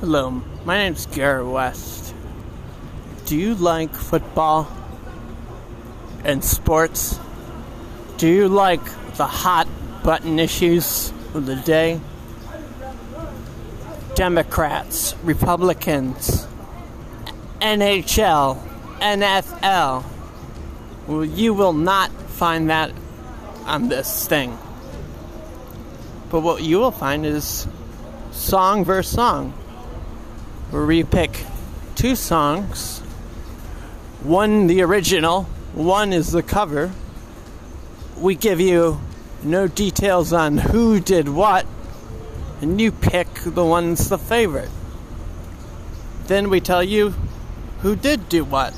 Hello, my name is Garrett West. Do you like football and sports? Do you like the hot button issues of the day? Democrats, Republicans, NHL, NFL. Well, you will not find that on this thing. But what you will find is song versus song, where we pick two songs. One the original, one is the cover. We give you no details on who did what, and you pick the one's the favorite. Then we tell you who did do what.